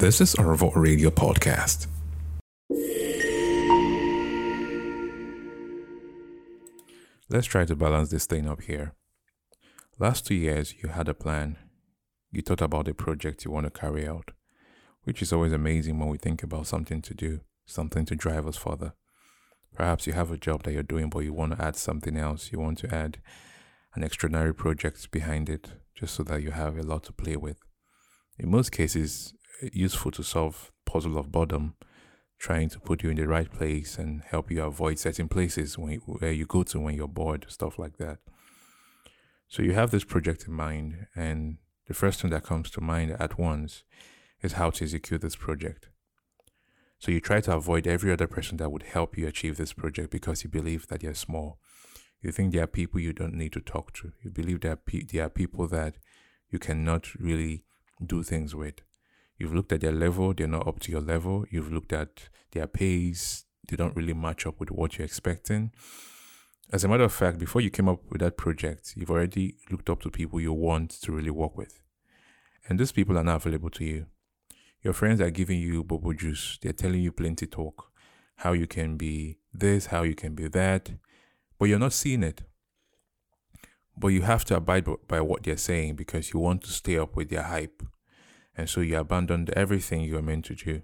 This is Arvo Radio Podcast. Let's try to balance this thing up here. Last two years, you had a plan. You thought about a project you want to carry out, which is always amazing when we think about something to do, something to drive us further. Perhaps you have a job that you're doing, but you want to add something else. You want to add an extraordinary project behind it, just so that you have a lot to play with. In most cases, useful to solve puzzle of boredom trying to put you in the right place and help you avoid certain places when, where you go to when you're bored, stuff like that. So you have this project in mind, and the first thing that comes to mind at once is how to execute this project. So you try to avoid every other person that would help you achieve this project because you believe that you're small. You think there are people you don't need to talk to. You believe there are, pe- there are people that you cannot really do things with. You've looked at their level, they're not up to your level. You've looked at their pays, they don't really match up with what you're expecting. As a matter of fact, before you came up with that project, you've already looked up to people you want to really work with. And these people are not available to you. Your friends are giving you bubble juice, they're telling you plenty talk, how you can be this, how you can be that, but you're not seeing it. But you have to abide by what they're saying because you want to stay up with their hype. And so you abandoned everything you were meant to do.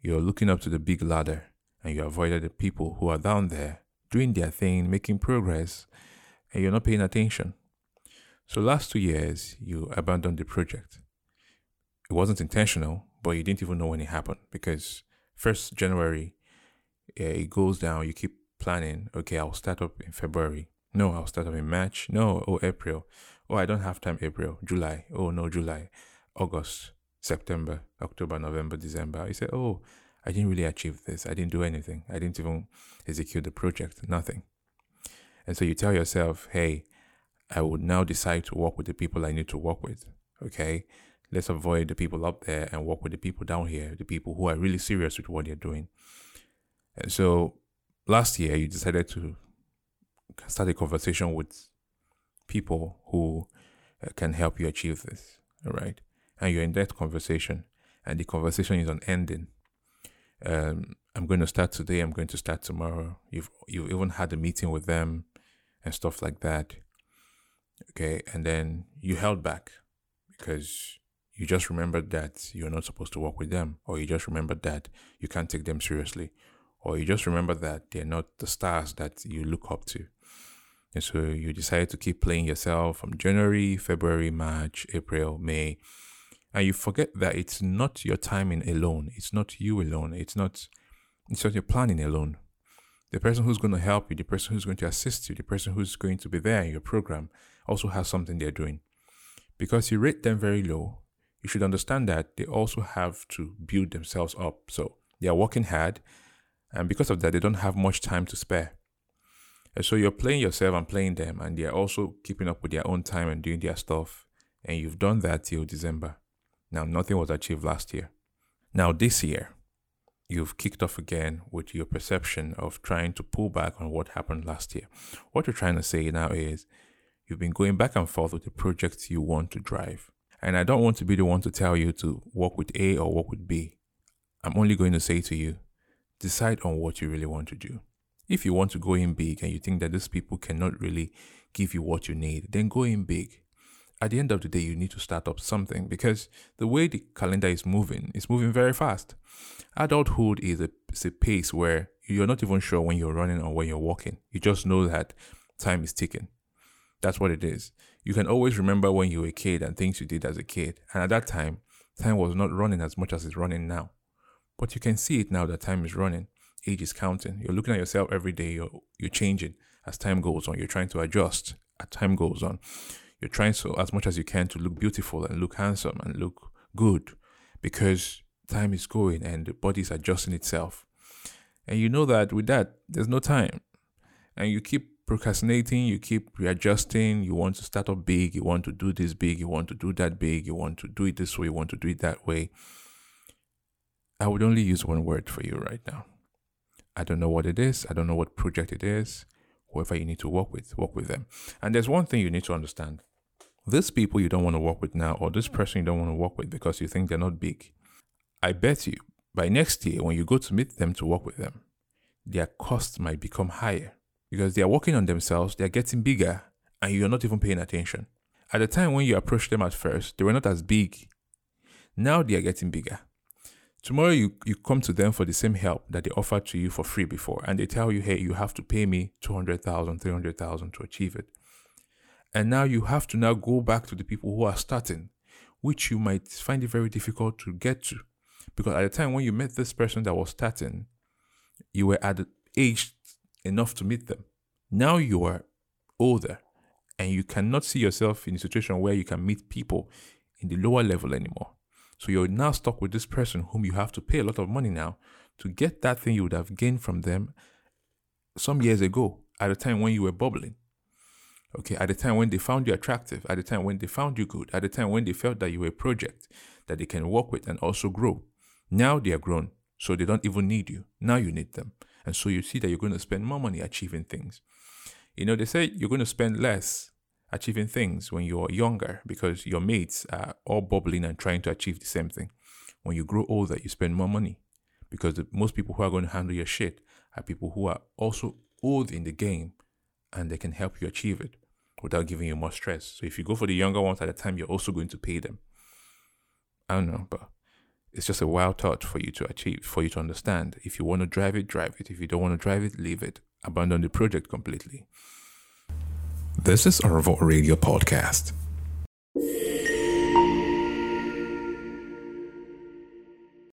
You're looking up to the big ladder and you avoided the people who are down there doing their thing, making progress, and you're not paying attention. So last two years, you abandoned the project. It wasn't intentional, but you didn't even know when it happened because first January, yeah, it goes down. You keep planning. Okay, I'll start up in February. No, I'll start up in March. No, oh April. Oh, I don't have time. April, July. Oh no, July. August, September, October, November, December. You say, oh, I didn't really achieve this. I didn't do anything. I didn't even execute the project. Nothing. And so you tell yourself, hey, I would now decide to work with the people I need to work with. Okay. Let's avoid the people up there and work with the people down here, the people who are really serious with what they're doing. And so last year, you decided to start a conversation with people who uh, can help you achieve this. All right and you're in that conversation and the conversation is unending. Um, I'm going to start today. I'm going to start tomorrow. You've you even had a meeting with them and stuff like that. Okay, and then you held back because you just remembered that you're not supposed to work with them, or you just remembered that you can't take them seriously, or you just remember that they're not the stars that you look up to. And so you decided to keep playing yourself from January, February, March, April, May, and you forget that it's not your timing alone. It's not you alone. It's not it's not your planning alone. The person who's going to help you the person who's going to assist you the person who's going to be there in your program also has something they're doing. Because you rate them very low you should understand that they also have to build themselves up. So they are working hard and because of that they don't have much time to spare. And so you're playing yourself and playing them and they're also keeping up with their own time and doing their stuff and you've done that till december now, nothing was achieved last year. Now, this year, you've kicked off again with your perception of trying to pull back on what happened last year. What you're trying to say now is you've been going back and forth with the projects you want to drive. And I don't want to be the one to tell you to work with A or work with B. I'm only going to say to you, decide on what you really want to do. If you want to go in big and you think that these people cannot really give you what you need, then go in big at the end of the day, you need to start up something because the way the calendar is moving is moving very fast. Adulthood is a, a pace where you're not even sure when you're running or when you're walking. You just know that time is ticking. That's what it is. You can always remember when you were a kid and things you did as a kid. And at that time, time was not running as much as it's running now. But you can see it now that time is running. Age is counting. You're looking at yourself every day. You're, you're changing as time goes on. You're trying to adjust as time goes on. You're trying so as much as you can to look beautiful and look handsome and look good because time is going and the body is adjusting itself. And you know that with that, there's no time. And you keep procrastinating, you keep readjusting, you want to start up big, you want to do this big, you want to do that big, you want to do it this way, you want to do it that way. I would only use one word for you right now. I don't know what it is, I don't know what project it is. Whoever you need to work with, work with them. And there's one thing you need to understand this people you don't want to work with now, or this person you don't want to work with because you think they're not big, I bet you by next year, when you go to meet them to work with them, their costs might become higher because they are working on themselves, they are getting bigger, and you're not even paying attention. At the time when you approached them at first, they were not as big. Now they are getting bigger. Tomorrow you, you come to them for the same help that they offered to you for free before, and they tell you, hey, you have to pay me 200,000, 300,000 to achieve it. And now you have to now go back to the people who are starting, which you might find it very difficult to get to. Because at the time when you met this person that was starting, you were at age enough to meet them. Now you are older and you cannot see yourself in a situation where you can meet people in the lower level anymore. So you're now stuck with this person whom you have to pay a lot of money now to get that thing you would have gained from them some years ago at a time when you were bubbling. Okay, at the time when they found you attractive, at the time when they found you good, at the time when they felt that you were a project that they can work with and also grow. Now they are grown, so they don't even need you. Now you need them. And so you see that you're going to spend more money achieving things. You know, they say you're going to spend less achieving things when you're younger because your mates are all bubbling and trying to achieve the same thing. When you grow older, you spend more money because the, most people who are going to handle your shit are people who are also old in the game and they can help you achieve it without giving you more stress. So if you go for the younger ones at the time, you're also going to pay them. I don't know, but it's just a wild thought for you to achieve, for you to understand. If you want to drive it, drive it. If you don't want to drive it, leave it. Abandon the project completely. This is Arvo Radio Podcast.